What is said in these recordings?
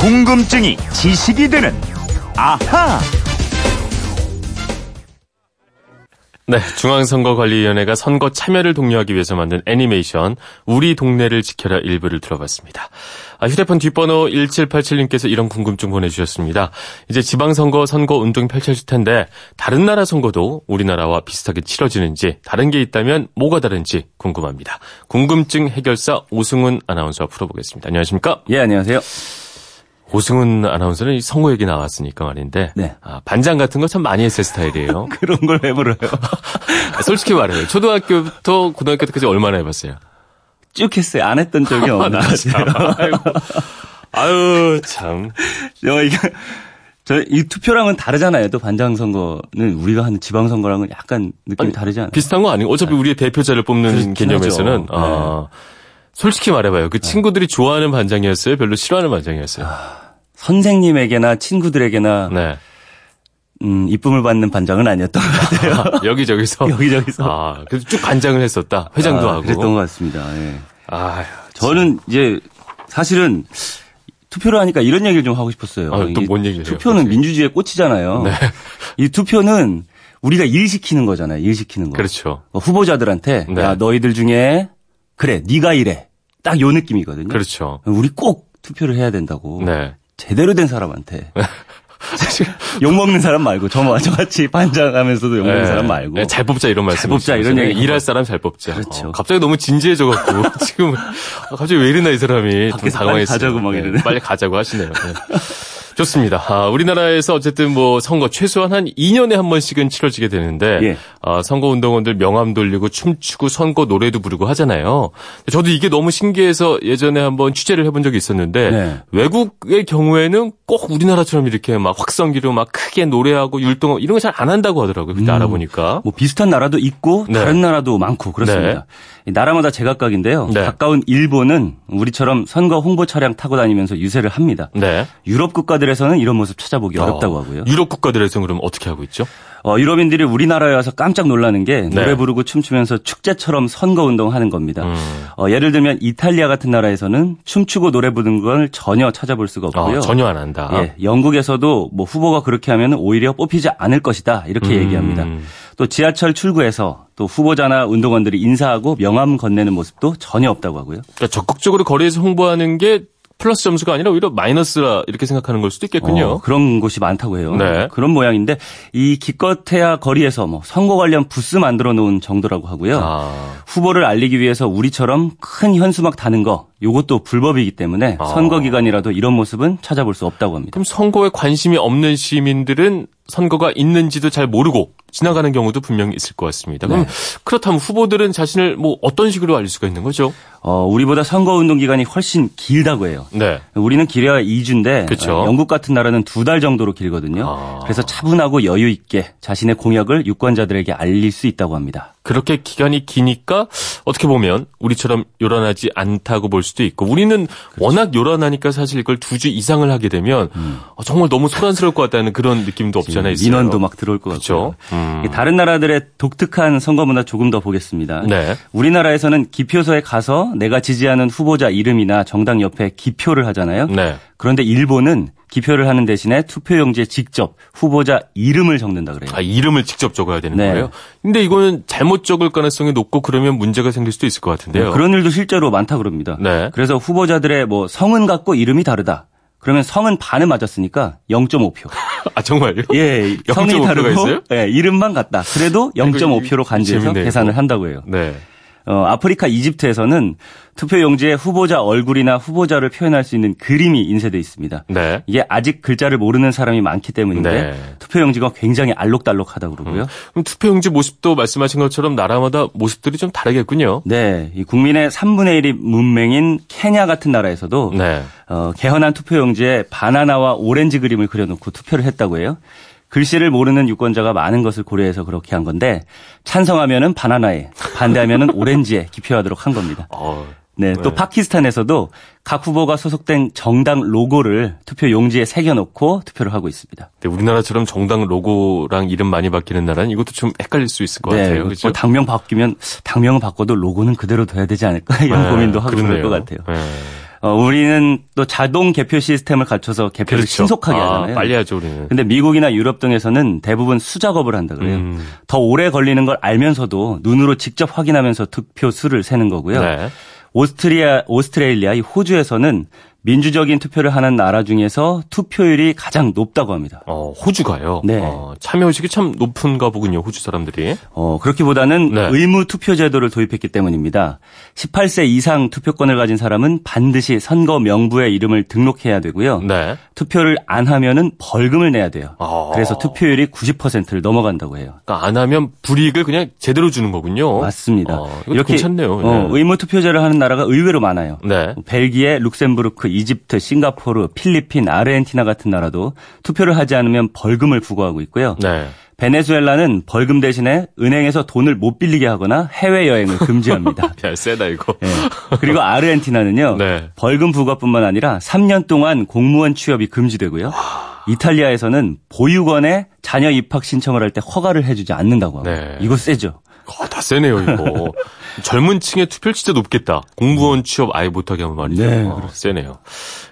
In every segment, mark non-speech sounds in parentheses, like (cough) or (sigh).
궁금증이 지식이 되는 아하. 네, 중앙선거관리위원회가 선거 참여를 독려하기 위해서 만든 애니메이션 우리 동네를 지켜라 일부를 들어봤습니다. 아, 휴대폰 뒷번호 1787님께서 이런 궁금증 보내주셨습니다. 이제 지방선거 선거 운동이 펼쳐질 텐데 다른 나라 선거도 우리나라와 비슷하게 치러지는지 다른 게 있다면 뭐가 다른지 궁금합니다. 궁금증 해결사 오승훈 아나운서와 풀어보겠습니다. 안녕하십니까? 예, 안녕하세요. 오승훈 아나운서는 선거 얘기 나왔으니까 말인데 네. 아, 반장 같은 거 참 많이 했을 스타일이에요. (laughs) 그런 걸 왜 물어요? (laughs) 솔직히 말해요. 초등학교부터 고등학교 때까지 얼마나 해봤어요? 쭉 했어요. 안 했던 적이 것 같아요. 아이고. 아유, 참. 저 이게 저이 투표랑은 다르잖아요. 또 반장 선거는 우리가 하는 지방 선거랑은 약간 느낌이 아니, 다르지 않아요? 비슷한 거 아니고 어차피 우리의 대표자를 뽑는 개념에서는 하죠. 아, 솔직히 말해봐요. 그 친구들이 좋아하는 반장이었어요? 별로 싫어하는 반장이었어요? 선생님에게나 친구들에게나 네. 음, 이쁨을 받는 반장은 아니었던 것 같아요. (laughs) 여기저기서. (laughs) 여기저기서. 아, 그래서 쭉 반장을 했었다. 회장도 아, 하고. 그랬던 것 같습니다. 예. 아, 저는 이제 사실은 투표를 하니까 이런 얘기를 좀 하고 싶었어요. 아, 또 이게 뭔 얘기를 해요, 투표는 갑자기? 민주주의의 꽃이잖아요. 네. 이 투표는 우리가 일 시키는 거잖아요. 일 시키는 거. 그렇죠. 어, 후보자들한테 네. 야 너희들 중에 그래 네가 이래 딱 요 느낌이거든요. 그렇죠. 우리 꼭 투표를 해야 된다고. 네. 제대로 된 사람한테. (laughs) (laughs) 욕 먹는 사람 말고 저 저같이 반장하면서도 욕 먹는 네. 사람 말고. 네, 잘 뽑자 이런 말씀. 뽑자 이런 얘기 일할 사람 잘 뽑자. 그렇죠. 어, 갑자기 너무 진지해져 갖고 (laughs) 지금 아, 갑자기 왜 이러나 이 사람이 좀 밖에서 빨리 당황했어요. 가자고 막 네, 이러네. 빨리 가자고 하시네요. 네. 좋습니다. 아, 우리나라에서 어쨌든 뭐 선거 최소한 한 2년에 한 번씩은 치러지게 되는데 예. 아, 선거 운동원들 명함 돌리고 춤추고 선거 노래도 부르고 하잖아요. 저도 이게 너무 신기해서 예전에 한번 취재를 해본 적이 있었는데 네. 외국의 경우에는 꼭 우리나라처럼 이렇게 막 확성기로 막 크게 노래하고 율동 이런 거 잘 안 한다고 하더라고요. 그때 알아보니까. 뭐 비슷한 나라도 있고 네. 다른 나라도 많고 그렇습니다. 이 나라마다 제각각인데요. 네. 가까운 일본은 우리처럼 선거 홍보 차량 타고 다니면서 유세를 합니다. 네. 유럽 국가들 에서는 이런 모습 찾아보기 어렵다고 어, 하고요. 유럽 국가들에서 그럼 어떻게 하고 있죠? 어, 유럽인들이 우리나라에 와서 깜짝 놀라는 게 노래 네. 부르고 춤추면서 축제처럼 선거 운동하는 겁니다. 음. 어, 예를 들면 이탈리아 같은 나라에서는 춤추고 노래 부르는 걸 전혀 찾아볼 수가 없고요. 어, 전혀 안 한다. 예, 영국에서도 뭐 후보가 그렇게 하면 오히려 뽑히지 않을 것이다 이렇게 음. 얘기합니다. 또 지하철 출구에서 또 후보자나 운동원들이 인사하고 명함 건네는 모습도 전혀 없다고 하고요. 그러니까 적극적으로 거리에서 홍보하는 게 플러스 점수가 아니라 오히려 마이너스라 이렇게 생각하는 걸 수도 있겠군요. 어, 그런 곳이 많다고 해요. 네. 그런 모양인데 이 기껏해야 거리에서 뭐 선거 관련 부스 만들어 놓은 정도라고 하고요. 아, 후보를 알리기 위해서 우리처럼 큰 현수막 다는 거 요것도 불법이기 때문에 아. 선거 기간이라도 이런 모습은 찾아볼 수 없다고 합니다. 그럼 선거에 관심이 없는 시민들은 선거가 있는지도 잘 모르고 지나가는 경우도 분명히 있을 것 같습니다. 그럼 네. 그렇다면 후보들은 자신을 뭐 어떤 식으로 알릴 수가 있는 거죠? 어, 우리보다 선거 운동 기간이 훨씬 길다고 해요. 네. 우리는 길어야 2주인데 그쵸. 어, 영국 같은 나라는 두 달 정도로 길거든요. 아. 그래서 차분하고 여유 있게 자신의 공약을 유권자들에게 알릴 수 있다고 합니다. 그렇게 기간이 기니까 어떻게 보면 우리처럼 요란하지 않다고 볼 수도 있고 우리는 워낙 요란하니까 사실 이걸 두 주 이상을 하게 되면 어, 정말 너무 소란스러울 것 같다는 그런 느낌도 없지 않아 있어요. 민원도 막 들어올 것 그렇죠. 같고요. 음. 다른 나라들의 독특한 선거 문화 조금 더 보겠습니다. 네. 우리나라에서는 기표소에 가서 내가 지지하는 후보자 이름이나 정당 옆에 기표를 하잖아요. 네. 그런데 일본은 기표를 하는 대신에 투표용지에 직접 후보자 이름을 적는다 그래요. 아, 이름을 직접 적어야 되는 네. 거예요? 근데 이거는 잘못 적을 가능성이 높고 그러면 문제가 생길 수도 있을 것 같은데요. 그런 일도 실제로 많다 그럽니다. 네. 그래서 후보자들의 뭐 성은 같고 이름이 다르다. 그러면 성은 반을 맞았으니까 0.5표. (laughs) 아, 정말요? 예, 0.5 성이 다르고 있어요? 예, 이름만 같다. 그래도 이거 0.5표로 간주해서 재밌네요, 계산을. 한다고 해요. 네. 어, 아프리카 이집트에서는 투표용지에 후보자 얼굴이나 후보자를 표현할 수 있는 그림이 인쇄돼 있습니다. 네. 이게 아직 글자를 모르는 사람이 많기 때문인데 네. 투표용지가 굉장히 알록달록하다 그러고요. 그럼 투표용지 모습도 말씀하신 것처럼 나라마다 모습들이 좀 다르겠군요. 네, 이 국민의 3분의 1이 문맹인 케냐 같은 나라에서도 네. 어, 개헌한 투표용지에 바나나와 오렌지 그림을 그려놓고 투표를 했다고 해요. 글씨를 모르는 유권자가 많은 것을 고려해서 그렇게 한 건데 찬성하면은 바나나에 반대하면은 오렌지에 기표하도록 한 겁니다. 어, 네, 또 네. 파키스탄에서도 각 후보가 소속된 정당 로고를 투표 용지에 새겨놓고 투표를 하고 있습니다. 근데 우리나라처럼 정당 로고랑 이름 많이 바뀌는 나라는 이것도 좀 헷갈릴 수 있을 것 같아요. 뭐 그렇죠? 당명 바뀌면 당명은 바꿔도 로고는 그대로 둬야 되지 않을까 이런 네, 고민도 하고 그럴 그러네요. 것 같아요. 네. 어, 우리는 또 자동 개표 시스템을 갖춰서 개표를 그렇죠. 신속하게 아, 하잖아요. 빨리 하죠, 우리는. 근데 미국이나 유럽 등에서는 대부분 수작업을 한다 그래요. 음. 더 오래 걸리는 걸 알면서도 눈으로 직접 확인하면서 득표 수를 세는 거고요. 네. 오스트리아, 오스트레일리아, 이 호주에서는 민주적인 투표를 하는 나라 중에서 투표율이 가장 높다고 합니다. 어, 호주가요. 네. 어, 참여의식이 참 높은가 보군요, 호주 사람들이. 어, 그렇기보다는 네. 의무 투표 제도를 도입했기 때문입니다. 18세 이상 투표권을 가진 사람은 반드시 선거 명부에 이름을 등록해야 되고요. 네. 투표를 안 하면은 벌금을 내야 돼요. 아. 그래서 투표율이 90%를 넘어간다고 해요. 그러니까 안 하면 불이익을 그냥 제대로 주는 거군요. 맞습니다. 어, 이거 괜찮네요. 어, 네. 의무 투표제를 하는 나라가 의외로 많아요. 네. 벨기에, 룩셈부르크, 이집트, 싱가포르, 필리핀, 아르헨티나 같은 나라도 투표를 하지 않으면 벌금을 부과하고 있고요. 네. 베네수엘라는 벌금 대신에 은행에서 돈을 못 빌리게 하거나 해외 여행을 (laughs) 금지합니다. (laughs) 야, 세다, 이거. 예. 그리고 아르헨티나는요. 네. 벌금 부과뿐만 아니라 3년 동안 공무원 취업이 금지되고요. 이탈리아에서는 보육원에 자녀 입학 신청을 할 때 허가를 해주지 않는다고 합니다. 네. 이거 세죠. 어, 다 세네요, 이거. (laughs) 젊은 층의 투표율 진짜 높겠다. 공무원 취업 아예 못하게 하면 말이죠. 네, 어, 세네요.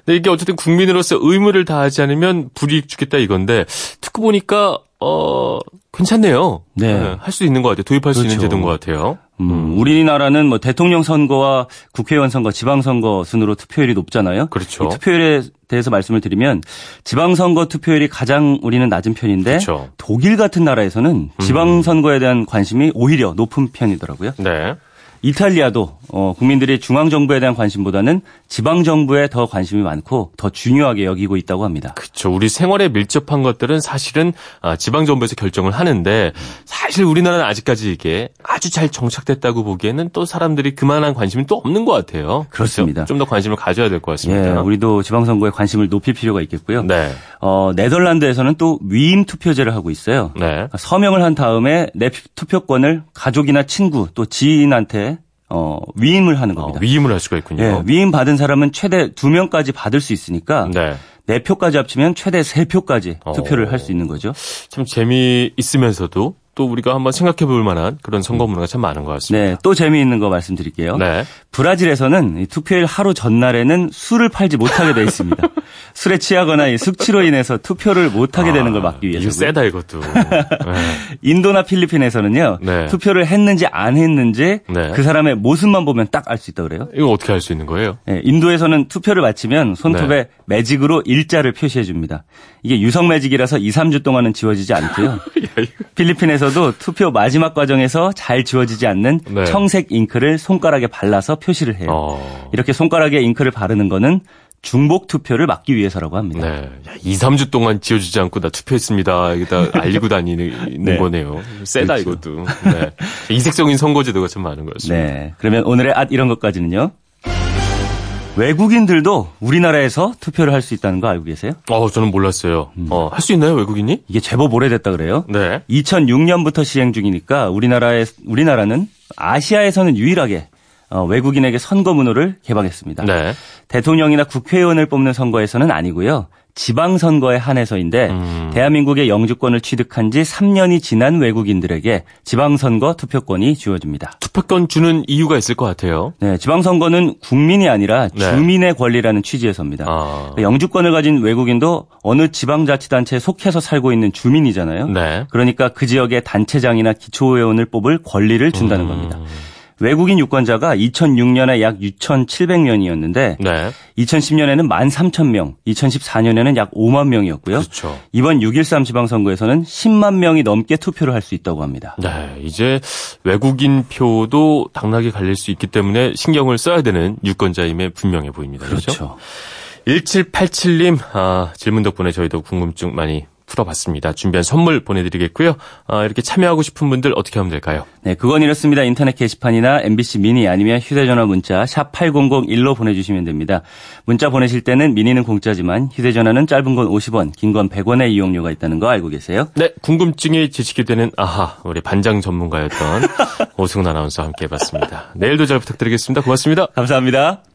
근데 이게 어쨌든 국민으로서 의무를 다하지 않으면 불이익 주겠다 이건데, 듣고 보니까, 어, 괜찮네요. 네. 할수 있는 것 같아요. 도입할 수 있는 그렇죠. 제도인 것 같아요. 음, 우리나라는 뭐 대통령 선거와 국회의원 선거, 지방선거 순으로 투표율이 높잖아요. 그렇죠. 이 투표율에 대해서 말씀을 드리면 지방선거 투표율이 가장 우리는 낮은 편인데 그렇죠. 독일 같은 나라에서는 지방선거에 대한 관심이 오히려 높은 편이더라고요. 네. 이탈리아도 어, 국민들이 중앙 정부에 대한 관심보다는 지방 정부에 더 관심이 많고 더 중요하게 여기고 있다고 합니다. 그렇죠. 우리 생활에 밀접한 것들은 사실은 아, 지방 정부에서 결정을 하는데 사실 우리나라는 아직까지 이게 아주 잘 정착됐다고 보기에는 또 사람들이 그만한 관심이 또 없는 것 같아요. 그렇습니다. 좀 더 관심을 가져야 될것 예, 같습니다. 우리도 지방 선거에 관심을 높일 필요가 있겠고요. 네. 어, 네덜란드에서는 또 위임 투표제를 하고 있어요. 네. 서명을 한 다음에 내 투표권을 가족이나 친구 또 지인한테 어, 위임을 하는 어, 겁니다. 위임을 할 수가 있군요. 예, 위임 받은 사람은 최대 두 명까지 받을 수 있으니까 네. 네 표까지 합치면 최대 세 표까지 어. 투표를 할 수 있는 거죠. 참 재미있으면서도 또 우리가 한번 생각해 볼 만한 그런 선거 문화가 참 많은 것 같습니다. 네, 또 재미있는 거 말씀드릴게요. 네. 브라질에서는 이 투표일 하루 전날에는 술을 팔지 못하게 돼 있습니다. (laughs) 술에 취하거나 이 숙취로 인해서 투표를 못하게 되는 걸 막기 아, 이거 위해서. 세다 이것도. (laughs) 네. 인도나 필리핀에서는요. 네. 투표를 했는지 안 했는지 네. 그 사람의 모습만 보면 딱 알 수 있다 그래요. 이거 어떻게 할수 있는 거예요? 예, 인도에서는 투표를 마치면 손톱에 네. 매직으로 일자를 표시해 줍니다. 이게 유성 매직이라서 2, 3주 동안은 지워지지 않고요. (laughs) 필리핀에서 도 투표 마지막 과정에서 잘 지워지지 않는 네. 청색 잉크를 손가락에 발라서 표시를 해요. 어. 이렇게 손가락에 잉크를 바르는 거는 중복 투표를 막기 위해서라고 합니다. 네. 야, 2, 3주 동안 지워주지 않고 나 투표했습니다. 여기다 알리고 (laughs) 다니는 네. 거네요. 세다, 그렇죠. 이것도. 네. 이색적인 선거제도가 참 많은 것 같습니다. 네. 그러면 오늘의 앗 이런 것까지는요. 외국인들도 우리나라에서 투표를 할 수 있다는 거 알고 계세요? 어, 저는 몰랐어요. 음. 어, 할 수 있나요, 외국인이? 이게 제법 오래됐다 그래요. 네. 2006년부터 시행 중이니까 우리나라에 우리나라는 아시아에서는 유일하게 어, 외국인에게 선거 문호를 개방했습니다. 네. 대통령이나 국회의원을 뽑는 선거에서는 아니고요. 지방선거에 한해서인데 음. 대한민국의 영주권을 취득한 지 3년이 지난 외국인들에게 지방선거 투표권이 주어집니다. 투표권 주는 이유가 있을 것 같아요. 네, 지방선거는 국민이 아니라 네. 주민의 권리라는 취지에서입니다. 아. 영주권을 가진 외국인도 어느 지방자치단체에 속해서 살고 있는 주민이잖아요. 네. 그러니까 그 지역의 단체장이나 기초의원을 뽑을 권리를 준다는 음. 겁니다. 외국인 유권자가 2006년에 약 6,700명이었는데 네. 2010년에는 13,000명, 2014년에는 약 5만 명이었고요. 그렇죠. 이번 6.13 지방선거에서는 10만 명이 넘게 투표를 할 수 있다고 합니다. 네, 이제 외국인 표도 당락에 갈릴 수 있기 때문에 신경을 써야 되는 유권자임에 분명해 보입니다. 그렇죠? 1787님, 아, 질문 덕분에 저희도 궁금증 많이 풀어봤습니다. 준비한 선물 보내드리겠고요. 아, 이렇게 참여하고 싶은 분들 어떻게 하면 될까요? 네, 그건 이렇습니다. 인터넷 게시판이나 MBC 미니 아니면 휴대전화 문자 샵 8001로 보내주시면 됩니다. 문자 보내실 때는 미니는 공짜지만 휴대전화는 짧은 건 50원, 긴 건 100원의 이용료가 있다는 거 알고 계세요? 네, 궁금증이 지식이 되는 아하, 우리 반장 전문가였던 (laughs) 오승훈 아나운서와 함께 해봤습니다. 내일도 잘 부탁드리겠습니다. 고맙습니다. 감사합니다.